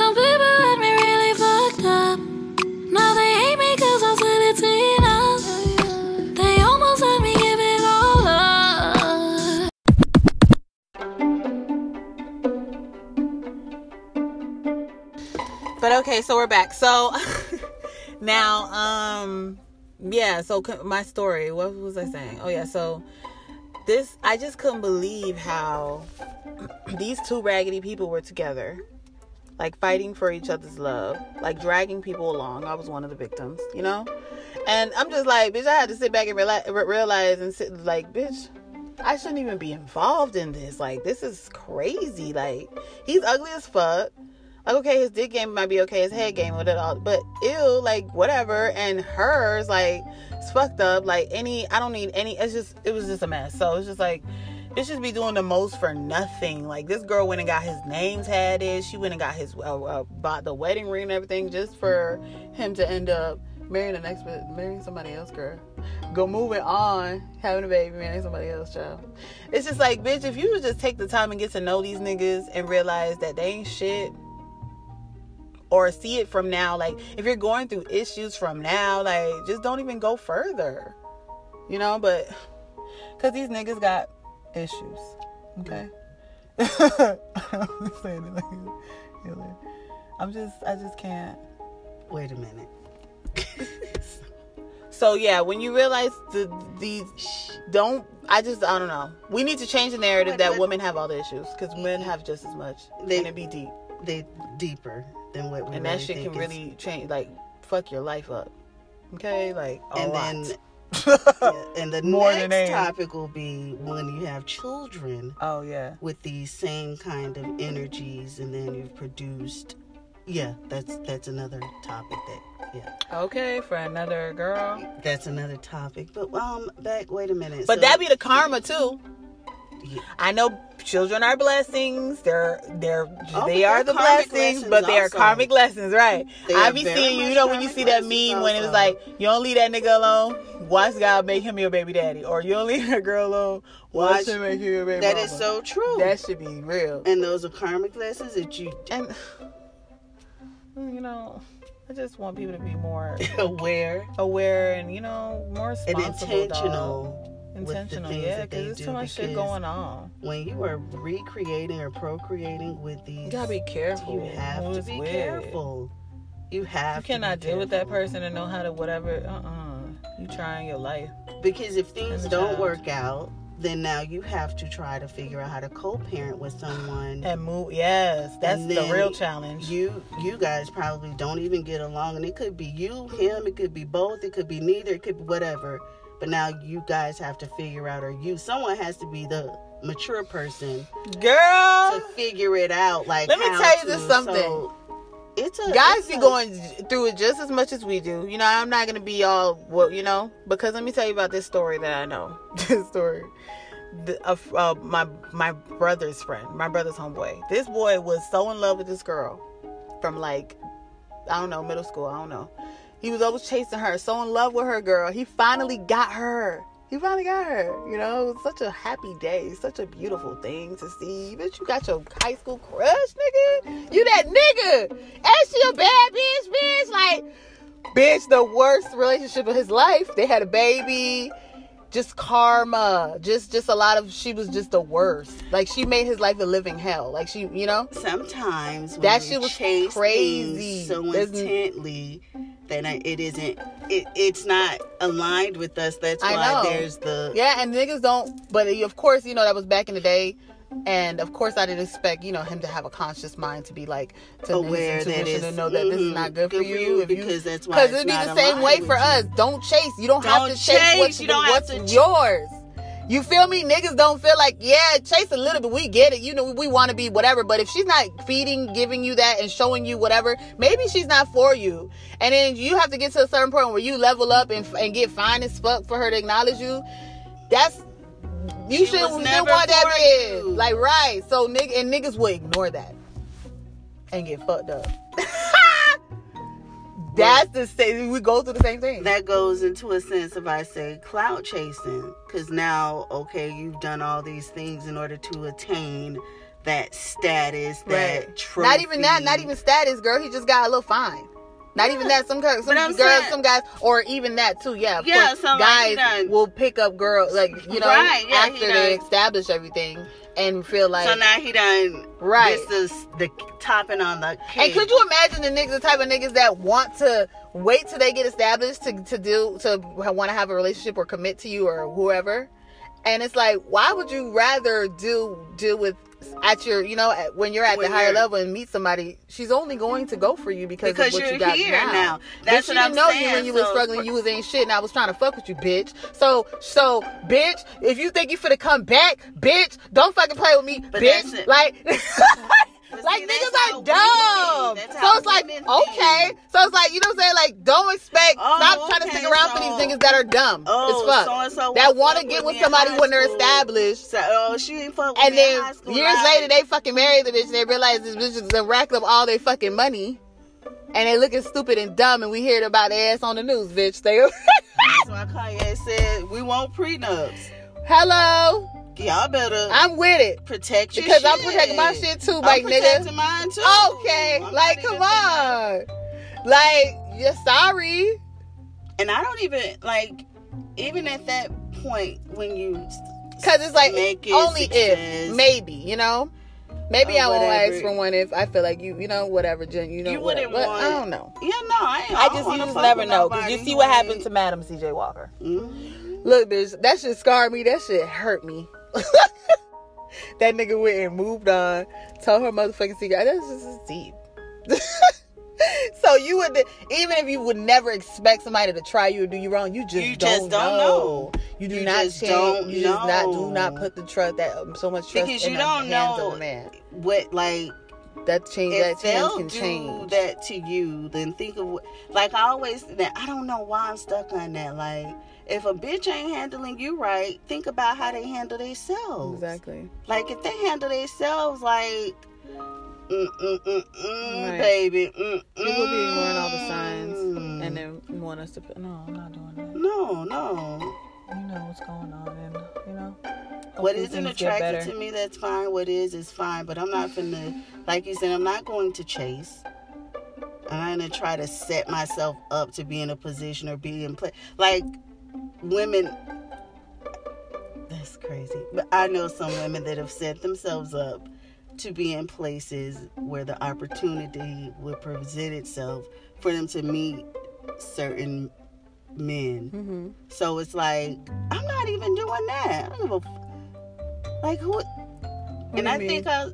Some people had me really fucked up. Now they hate me cause I said it to you now. They almost had me give it all up. But okay, so we're back. So now, um, yeah. So my story. What was I saying? Oh yeah. So this, I just couldn't believe how these two raggedy people were together, like fighting for each other's love, like dragging people along. I was one of the victims, you know. And I'm just like, bitch. I had to sit back and realize, realize and sit like, bitch. I shouldn't even be involved in this. Like, this is crazy. Like, he's ugly as fuck. Like, okay, his dick game might be okay, his head game with it all, but ew, like whatever. And hers, like, it's fucked up. Like any, I don't need any. It's just, it was just a mess. So it's just like, it should be doing the most for nothing. Like this girl went and got his name tatted. She went and got his, uh, uh, bought the wedding ring and everything just for him to end up marrying the next, marrying somebody else, girl. Go moving on, having a baby, marrying somebody else, child. It's just like, bitch, if you would just take the time and get to know these niggas and realize that they ain't shit or see it from now. Like if you're going through issues from now, like just don't even go further. You know, but cause these niggas got issues. Okay. I'm saying it like I'm just I just can't. Wait a minute. So yeah, when you realize the these don't I just I don't know. We need to change the narrative that women have all the issues because men have just as much. They- and it be deep. They deeper than what we and really that shit can is- really change like fuck your life up okay like a and lot. then yeah, and the More next than topic will be when you have children oh yeah. with these same kind of energies and then you've produced yeah that's that's another topic that yeah. Okay for another girl. That's another topic but um back wait a minute but So- that be the karma too. Yeah. i know children are blessings. They're they're Oh, they are the blessings but they are karmic lessons right. They i be seeing you know when you see that meme when it was like you don't leave that nigga alone. Watch god make him your baby daddy or you don't leave that girl alone. Watch, Watch- him make him your baby that mama. is so true. That should be real. And those are karmic lessons that you and you know i just want people to be more aware. aware and you know more responsible dog. intentional. the intentional. yeah that they because there's do too much shit going on. when you are recreating or procreating with these you gotta be careful. you have to be with. careful. You have you to cannot deal with that person and know how to whatever uh-uh. You trying your life. Because if things don't child. work out then now you have to try to figure out how to co-parent with someone. And move yes that's the real challenge. you you guys probably don't even get along. And it could be you him it could be both it could be neither it could be whatever but now you guys have to figure out or you someone has to be the mature person girl. to figure it out like Let me tell you to. this something. So, it's a guys it's be a- going through it just as much as we do. You know i'm not gonna be all well you know because let me tell you about this story that i know. This story. The, uh, uh, my my brother's friend my brother's homeboy. This boy was so in love with this girl from like i don't know middle school i don't know he was always chasing her so in love with her girl. He finally got her. He finally got her you know? It was such a happy day such a beautiful thing to see. Bitch you got your high school crush nigga. You that nigga. And she a bad bitch bitch. Like bitch the worst relationship of his life. They had a baby. Just karma. Just just a lot of she was just the worst. Like she made his life a living hell. Like she you know? Sometimes when That shit was crazy. so There's- intently that it isn't it, it's not aligned with us that's why there's the Yeah, and niggas don't. But of course, you know that was back in the day, and of course I didn't expect you know him to have a conscious mind to be like to his aware that intuition it's and know that this is not good, mm-hmm, for you. If you because that's why because it'd be the same way for with us. Don't chase. You don't, have Don't to chase, chase. what's, You don't have what's to ch- yours. You feel me? Niggas don't feel like yeah, chase a little bit. We get it. You know we want to be whatever. But if she's not feeding, giving you that, and showing you whatever, maybe she's not for you. And then you have to get to a certain point where you level up and, and get fine as fuck for her to acknowledge you. That's you She should never want that bitch. Like right. So nigga and niggas will ignore that and get fucked up. That's the same. We go through the same thing. that goes into a sense of I say cloud chasing because now okay you've done all these things in order to attain that status, that Right. trophy. Not even that. Not even status, girl. He just got a little fine. Not even that. Some girls, some girls, saying- some guys, or even that too. Yeah, Yeah, course, so, like, guys will pick up girls, like you know, Right, yeah, after they establish everything and feel like. So now he done Right. This is the topping on the cake. and could you imagine the niggas, the type of niggas that want to wait till they get established to to do to want to have a relationship or commit to you or whoever? And it's like, why would you rather do deal with at your, you know, at, when you're at When the higher level and meet somebody? She's only going to go for you because, because of what you're you got here now. now. That's she what I'm didn't know saying. you when you was So- struggling. You was ain't shit, and I was trying to fuck with you, bitch. So, so, bitch, if you think you finna come back, bitch, don't fucking play with me, But bitch. it. Like, like niggas are dumb. women think. That's So it's like, okay. So it's like, you know what I'm saying? Like, don't expect, Oh, stop trying to stick around for these niggas that are dumb Oh, as fuck. so-and-so that want to get with with me in somebody when they're established. So, oh, she ain't fuck with And me in high then school. years right? later, they fucking married the bitch and they realize this bitch is racked up all their fucking money. And they looking stupid and dumb, and we heard about their ass on the news, bitch. They, That's why Kanye said we want prenups. hello, Y'all better I'm with it protect your shit. because shit. I'm protecting my shit too, I'm like protecting nigga. mine too. Okay, I'm like come on, like you're sorry. And I don't even like, even at that point when you, Cause it's like Make it only success. if maybe you know, maybe Or I won't whatever. ask for one if I feel like you you know whatever Jen you know You whatever. wouldn't But want- I don't know. yeah, no, I, ain't, I don't just you just never know because you see what happened to Madam C.J. Walker. Mhm. Look, bitch, that shit scarred me. That shit hurt me. that nigga went and moved on, told her motherfucking secret. That's just deep. so you would even if you would never expect somebody to try you or do you wrong, you just, You don't, just don't know. know. You do You not just change. don't you just not do not put the trust that um, so much trust Because in you don't know of a man. What like That change if that they'll change can do change. that to you, then think of what. Like I always, that I don't know why I'm stuck on that. Like if a bitch ain't handling you right, think about how they handle themselves. Exactly. Like if they handle themselves like. Mm, mm, mm, mm, Right. baby. Mm, People be ignoring all the mm. signs and then want us to. put- No, I'm not doing that. No, no. You know what's going on, and you know. What isn't attractive to me, that's fine. What is, is fine. But I'm not finna, like you said, I'm not going to chase. I'm not gonna try to set myself up to be in a position or be in play. Like women, that's crazy. But I know some women that have set themselves up to be in places where the opportunity would present itself for them to meet certain men. Mm-hmm. So it's like I'm not even doing that. I don't give a f- like who. and do I you think I,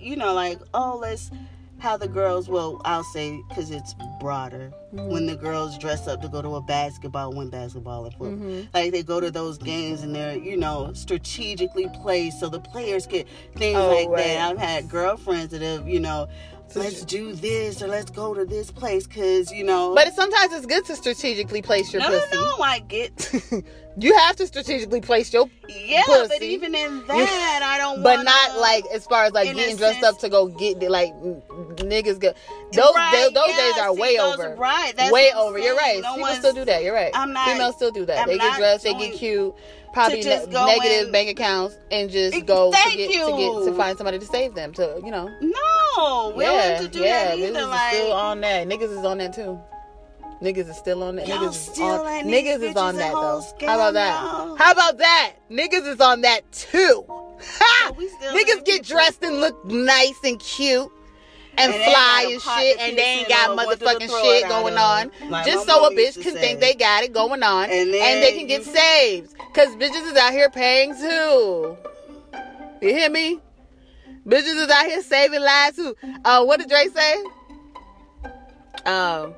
you know, like oh, let's how the girls. Well, I'll say because it's broader. Mm-hmm. When the girls dress up to go to a basketball, when basketball and football, Mm-hmm. like they go to those games and they're you know strategically placed so the players get things Oh, like right. that. I've had girlfriends that have you know. Let's do this or let's go to this place because you know. But sometimes it's good to strategically place your no, no, pussy. no, I get you have to strategically place your, Yeah, but even in that, I don't. but not like as far as like getting dressed sense- up to go get the, like niggas go. Those Right, they- those yeah, days are see, way those- over. Right, that's way over. You're right. No People still do that. You're right. I'm not- Females still do that. I'm they get dressed. They get cute. Probably just ne- go negative bank accounts and just go to thank get, to get you. to find somebody to save them. To you know. No, we yeah, don't have to do yeah. that Bitches either. Like, still on that. Niggas is on that too. Niggas is still on that. Y'all Niggas is still on. these Niggas is on that though. How about that? scam, How about that? Niggas is on that too. Ha! So we Niggas get dressed and look nice and cute. And, And fly and shit, and they ain't got piercing or what to motherfucking shit going on. Like just so a bitch can say. think they got it going on, and, And they can get saved. Cause bitches is out here paying too. You hear me? Bitches is out here saving lives too. Uh, what did Drake say? Um,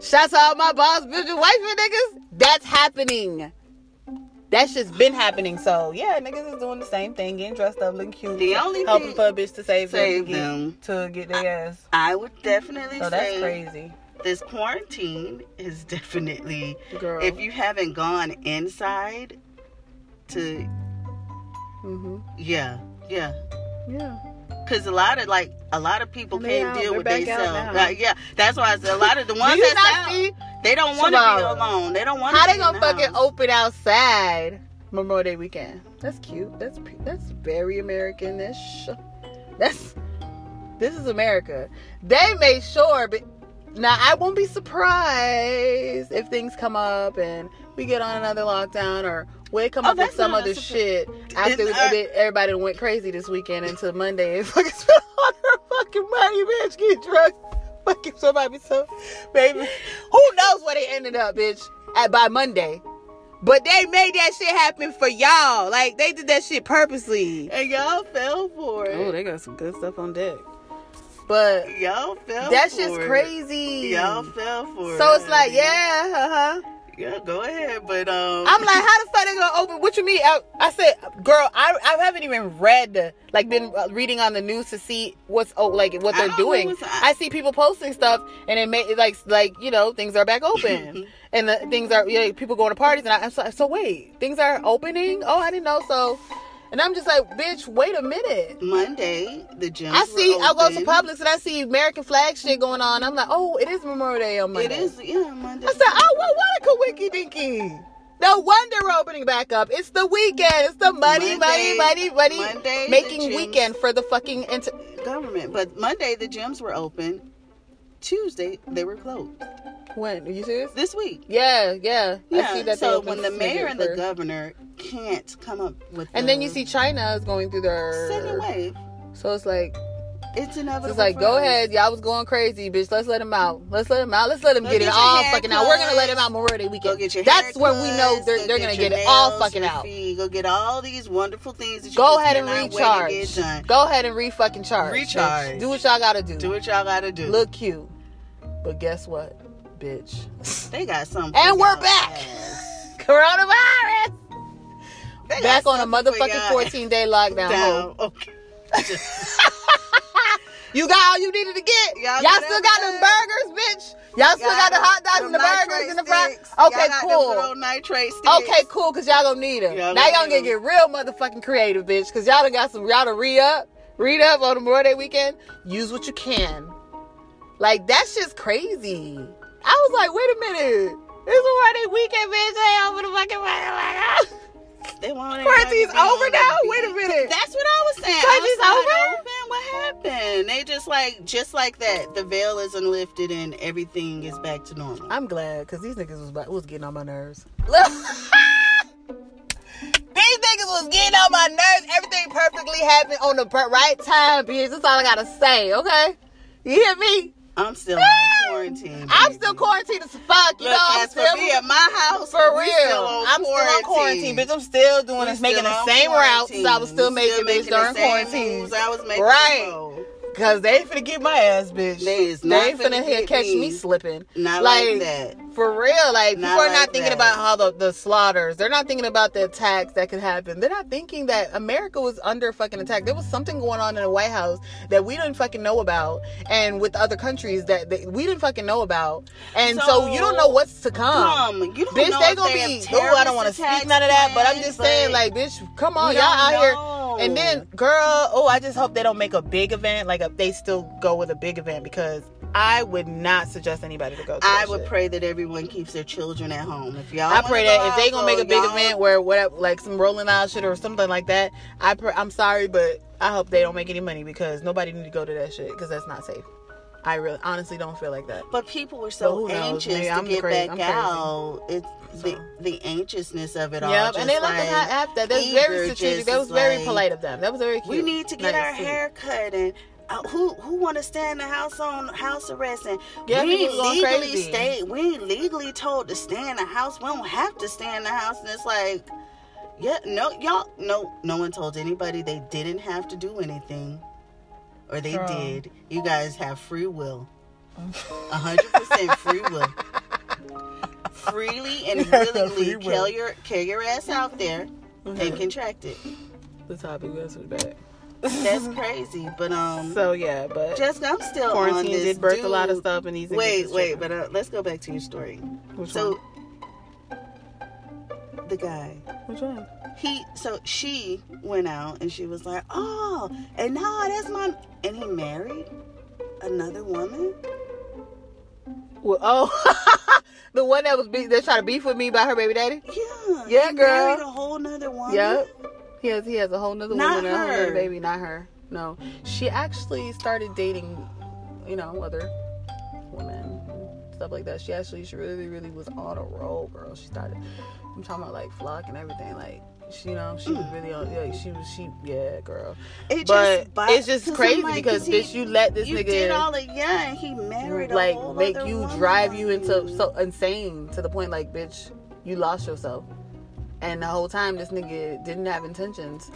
shouts to all my boss, bitch, wifey niggas. That's happening. That shit's been happening. So yeah, niggas is doing the same thing, getting dressed up, looking cute, The only helping for a bitch to save, Save them, to them. get, to get their ass. I would definitely So say that's crazy, this quarantine is definitely. girl. If you haven't gone inside, to hmm yeah, yeah. Yeah. Cause a lot of like a lot of people can't deal with themselves. Like, yeah, that's why I said a lot of the ones Do you that's not out, see they don't want to be alone. They don't want. how be they gonna the fucking house. open outside Memorial Day weekend? That's cute. That's that's very American-ish. That's this is America. They made sure, but now I won't be surprised if things come up and we get on another lockdown or we come Oh, up with some other shit after It's, uh, everybody went crazy this weekend until Monday and fucking spent all their fucking money, bitch, get drunk. Fucking somebody so baby. Who knows where they ended up, bitch, at by Monday. But they made that shit happen for y'all. Like they did that shit purposely. And y'all fell for it. Oh, they got some good stuff on deck. But y'all fell that's just it. crazy. Y'all fell for it. So it's like, yeah, uh-huh. Yeah, go ahead. But um I'm like, how the fuck they gonna open? What you mean? I, I said, girl, I, I haven't even read, the, like, been uh, reading on the news to see what's oh, like what they're doing. I see people posting stuff, and it may like like you know things are back open, and the things are yeah people going to parties, and I, I'm so, so wait, things are opening? Oh, I didn't know. So, and I'm just like, bitch, wait a minute. Monday, the gym. I see. I'll go to. Publix and I see American flag shit going on. I'm like, oh, it is Memorial Day on Monday. It is yeah, Monday. I said, oh, well, what a kawiki dinky. No wonder we're opening back up. It's the weekend. It's the money, Monday- money, money, money. Monday, making weekend for the fucking. Inter- government. But Monday the gyms were open. Tuesday they were closed. When? Are you serious? This This week. Yeah, yeah. I Yeah. see that so when the mayor and the governor can't come up with And the then you see China is going through their. second wave, So it's like, it's inevitable. it's like, go us. ahead. Y'all was going crazy, bitch. Let's let him out. Let's let him out. Let's let him Go get it get your all fucking out. We're gonna let him out Memorial Day weekend. get your That's when we know they're, go they're gonna your get it all fucking out. Go get all these wonderful things that you Go ahead and cannot wait to recharge. Go ahead and re fucking charge. bitch. Recharge. Do what y'all gotta do. Do what y'all gotta do. Look cute. But guess what, bitch? they got something. And we're back. ass. Coronavirus. They Back on a motherfucking 14 day lockdown. down. Okay. You got all you needed to get. Y'all, Y'all still got them burgers, bitch. Y'all still got the hot dogs and the burgers and the fries. Okay, cool. good nitrate sticks. Okay, cool, cause y'all gonna need them. Y'all now y'all gonna gonna get real motherfucking creative, bitch. Cause y'all done got some y'all to re up, read up on the Memorial Day weekend. Use what you can. Like that's just crazy. I was like, wait a minute. It's Memorial Day weekend, bitch. Hey, over the fucking They want Quarantine's everybody to be on over now? Wait a minute. That's what I was saying. Quarantine's Outside over? Oh, Open? What happened? They just like, just like that. The veil isn't lifted and everything is back to normal. I'm glad, cause these niggas was about, was getting on my nerves. These niggas was getting on my nerves. Everything perfectly happened on the right time, bitch. That's all I gotta say, okay? You hear me? I'm still quarantine. I'm still quarantined as fuck. You Look, know, I'm still me at my house, for real. Still I'm still on quarantine, bitch. I'm still doing We this, making the same routes I was quarantine. still making, bitch, the during same quarantine. I was making Right. before. Cause they ain't finna get my ass, bitch. They is They not ain't finna finna here catch me me. slipping. Not Like, like, that. For real, like Not people are not thinking that. about how the, the slaughters. They're not thinking about the attacks that could happen. They're not thinking that America was under fucking attack. There was something going on in the White House that we didn't fucking know about, and with other countries that they, we didn't fucking know about. And so, So, you don't know what's to come. You don't Bitch, know they gonna they be. Oh, I don't want to speak none of that, but I'm just saying, like, bitch, come on, y'all out don't here. And then, girl, oh, I just hope they don't make a big event. Like, a, they still go with a big event because I would not suggest anybody to go. To I would shit. pray that everyone keeps their children at home. If y'all, I pray that if they gonna make a big event where whatever, like some rolling out shit or something like that, I pr- I'm sorry, but I hope they don't make any money because nobody need to go to that shit because that's not safe. I really, honestly, don't feel like that. But people were so anxious Maybe to I'm get crazy- back I'm crazy. out. It's the So. the anxiousness of it all. Yep, and they let like, them have, have that. That was eager, very strategic. That was very like, polite of them. That was very cute. We need to get Nice, our hair cut and. Uh, who who want to stay in the house on house arrest and Yeah, we people ain't going legally crazy. stay we legally told to stay in the house we don't have to stay in the house and it's like yeah no y'all no no one told anybody they didn't have to do anything or they Girl. did you guys have free will a hundred percent free will freely and willingly will. kill your kill your ass out there and contract it The topic was bad. That's crazy but um So yeah, but Jessica, I'm still on quarantine did birth a lot of stuff, and these. niggas Wait, wait, but uh, let's go back to your story. Which so, one? the guy, Which one? he, so she went out and she was like, "Oh, and now that's my," and he married another woman. Well, oh, the one that was be- that tried to beef with me about her baby daddy. Yeah, Yeah, he girl. married a whole nother woman. Yep. He has he has a whole nother Not woman and a whole nother baby, not her. no. She actually started dating, you know, other women, stuff like that. She actually, she really, really was on a roll, girl. She started. I'm talking about like flock and everything. Like, she, you know, she was mm. really on. Yeah, she was. She, yeah, girl. It But bo- it's just crazy like, because bitch, you let this you nigga did all yeah, and he married like make you woman. drive you into so insane to the point like bitch you lost yourself and the whole time this nigga didn't have intentions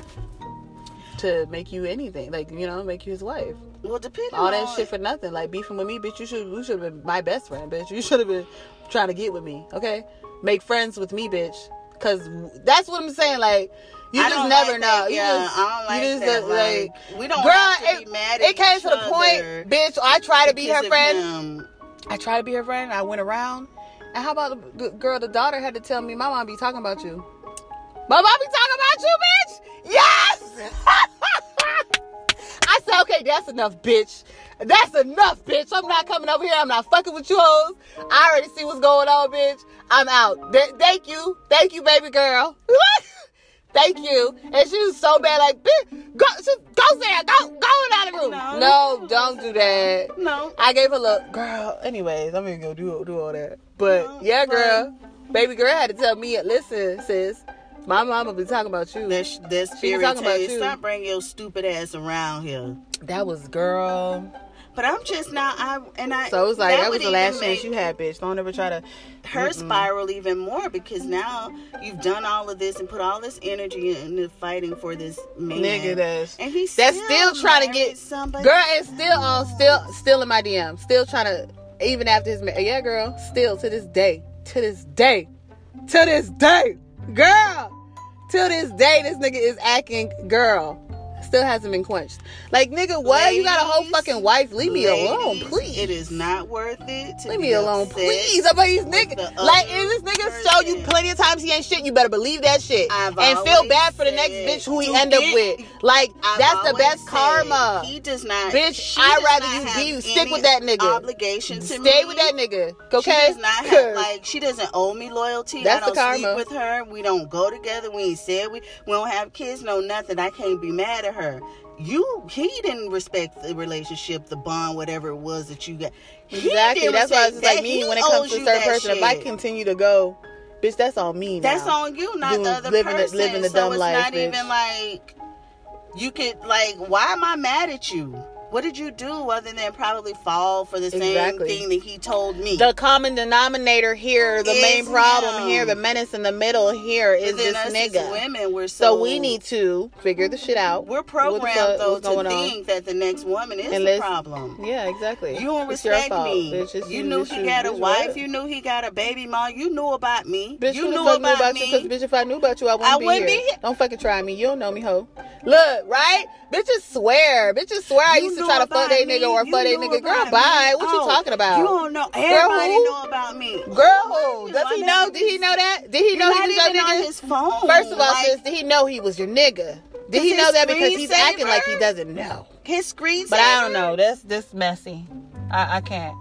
to make you anything like you know make you his wife well, depending on all that on, shit for nothing like beefing with me bitch you should you should have been my best friend bitch you should have been trying to get with me okay make friends with me bitch because that's what i'm saying like you I just never like know that. you yeah, just, I don't like you just that. Like, we don't girl have to it, mad at it came to the point bitch i try to be her friend him. I tried to be her friend. I went around. And how about the, the girl, the daughter had to tell me, my mom be talking about you. My mom be talking about you, bitch. Yes. I said, okay, that's enough, bitch. That's enough, bitch. I'm not coming over here. I'm not fucking with you hoes. I already see what's going on, bitch. I'm out. Th- thank you. Thank you, baby girl. Thank you. And she was so bad, like, bitch, go, just go there. Go, go out of the room. No. no don't do that. No, I gave her a look, girl. Anyways, I'm gonna go do do all that. But No, yeah, girl, baby girl had to tell me, listen, sis, my mama be talking about you. She was spirit talking about you. Stop bringing your stupid ass around here. That was girl. But I'm just now. I and I. So it was like that, was the last chance you had, bitch. Don't ever try to. Her Mm-mm. spiral even more because now you've done all of this and put all this energy into fighting for this man. Nigga, that's and he's that's still trying to get somebody. girl is still on, still still in my DM, still trying to even after his yeah, girl, still to this day, to this day, to this day, girl, to this day, this nigga is acting girl. Still hasn't been quenched. Like nigga, what? you got a whole fucking wife? Leave me alone, please. It is not worth it. To Leave me alone, please. Somebody's with nigga. the Like, if this nigga show you plenty of times he ain't shit, you better believe that shit. I've and feel bad for the next bitch who he end up with. Like, I've that's the best karma. He does not. Bitch, I'd rather you be- stick with that nigga. Obligation to Stay me. with that nigga, Okay? She does not have like she doesn't owe me loyalty. That's I the don't sleep karma. with her. We don't go together. We ain't said we we don't have kids. No nothing. I can't be mad at her. You he didn't respect the relationship, the bond, whatever it was that you got. He exactly. That's why it's just like me when it comes to a you certain that person. If I continue to go, bitch, that's on me now. That's on you, not the other living the- person. living the so dumb it's life, not bitch. even like you could like. Why am I mad at you? What did you do other than probably fall for the same Exactly. thing that he told me? The common denominator here, the Is main problem him. here, the menace in the middle here is this nigga. women, we're So so, we need to figure the shit out. We're programmed though to on? think that the next woman is the problem. Yeah, exactly. You don't It's your respect me. bitch. It's you knew he you, got a wife. what? You knew he got a baby mom. You knew about me. Bitch, you knew about, about me. Because bitch, if I knew about you, I wouldn't, I be, wouldn't here. be here. Don't fucking try me. You don't know me, hoe. Look, right? Bitches swear. Bitches swear I You used to try to fuck that nigga or fuck that nigga. Girl, bye. What you Oh, talking about? You don't know. Everybody who? know about me. Girl, who? Does he know? Did he know that? Did he know he was your even on nigga? his phone. First of all, Like, sis, did he know he was your nigga? Did he know that because he's acting like he doesn't know? his screen. But I don't know. That's this messy. I, I can't.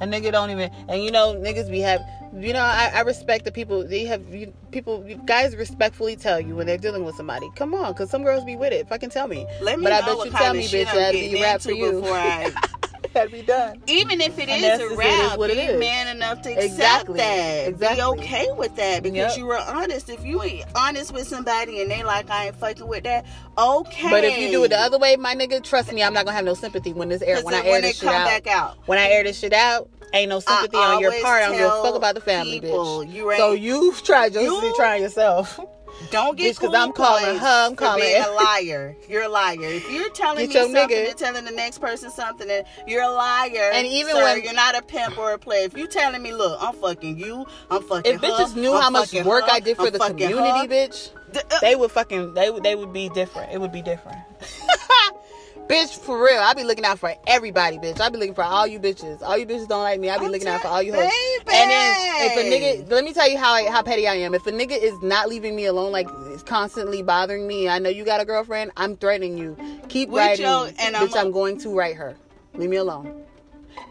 A nigga don't even. And you know, niggas be have. You know, I, I respect the people. They have you, people. You guys respectfully tell you when they're dealing with somebody. Come on, because some girls be with it. Fucking tell me. Let me but I know bet what you tell me, bitch, that'd be rap for you. before I that'd be done. even if it And is a just- it is rap, what it be is. man enough to accept Exactly. that. Exactly. Be okay with that because Yep. you were honest. If you ain't honest with somebody and they like I ain't fucking with that, okay. But if you do it the other way, my nigga, trust me, I'm not gonna have no sympathy when this air when I air when this shit out. back out. When I air this shit out, ain't no sympathy on your part. I don't give a fuck about the family, people, bitch. you ain't- so you try just You- trying yourself. Don't get Bitch, 'cause cool I'm calling her, I'm calling being a liar. You're a liar. If you're telling Get me something nigga. and telling the next person something, and you're a liar. And even sir, when- you're not a pimp or a player. If you're telling me, look, I'm fucking you, I'm fucking. If her, bitches knew I'm how much work her, I did for I'm the community, her, bitch, uh, they would fucking they would they would be different. It would be different. bitch, for real, I be looking out for everybody, bitch. I be looking for all you bitches. All you bitches don't like me. I be I'm looking out for all you hoes. And then if a nigga, let me tell you how how petty I am. If a nigga is not leaving me alone, like is constantly bothering me, I know you got a girlfriend. I'm threatening you. Keep With writing, and bitch. I'm I'm, going to write her. Leave me alone.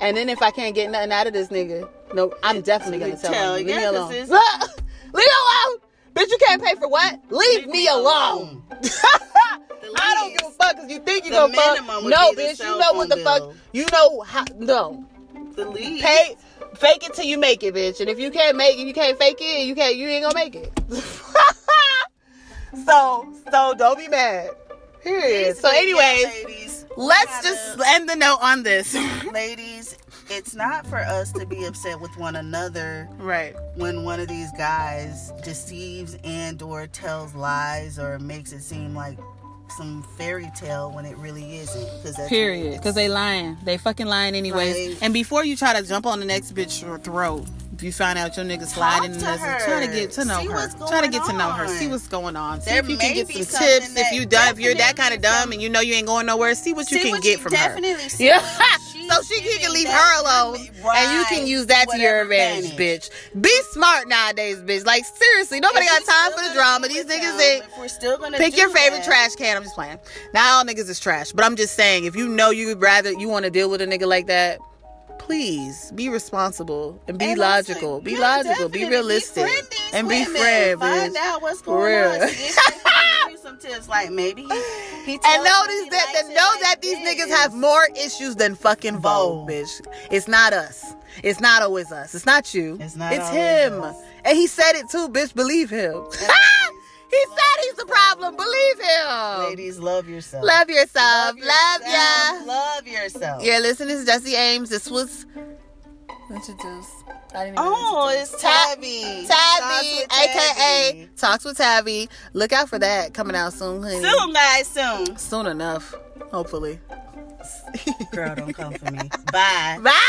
And then if I can't get nothing out of this nigga, no, I'm definitely gonna tell, Tell, him. Leave me alone. it's- Leave me alone. Bitch, you can't pay for what? Leave, me alone. The I don't give a fuck because you think you The gonna fuck. No, bitch, you know what the phone fuck. You know how. No. The least. Pay. Fake it till you make it, bitch. And if you can't make it, you can't fake it. You can't. You ain't gonna make it. so, so don't be mad. Period. So, anyways, ladies, let's just end the note on this. ladies, it's not for us to be upset with one another right. when one of these guys deceives and or tells lies or makes it seem like some fairy tale when it really isn't. Because that's Period. Because they lying. They fucking lying anyways. Like- and before you try to jump on the next bitch throat, if you find out your nigga sliding in her. try to get to know See her. Try to get to know her. See what's going on. See There if you can get some tips. If you if you're that kind of dumb and you know you ain't going nowhere, see what you See can what get you from her. definitely Yeah. so she can giving leave her alone, and you can use that to your advantage, advantage. bitch. Be smart nowadays, bitch. Like seriously, nobody got time for the drama. These niggas ain't. We're still gonna Pick your favorite that, trash can. I'm just playing. Not all niggas is trash, but I'm just saying if you know you'd rather you want to deal with a nigga like that, please be responsible and be And logical. Be yeah, logical. Be realistic these and be friends. friend, Find out what's going on. real. See, this nigga can give you some tips, like maybe he, he And notice that, that know like that these this. niggas have more issues than fucking Vogue, Vogue. bitch. It's not us. It's not always us. It's not you. It's not It's him. us. And he said it too, bitch. Believe him. He said he's the problem. Believe him. Ladies, love yourself. Love yourself. Love, yourself. ya. Love yourself. Yeah, listen, this is Jesse Ames. This was introduced. I didn't even Oh, it's Ta- Tabby. Tabby, aka Talks with Tabby. Look out for that coming out soon, honey. Soon, guys, soon. Soon enough, hopefully. Girl, don't come for me. Bye. Bye.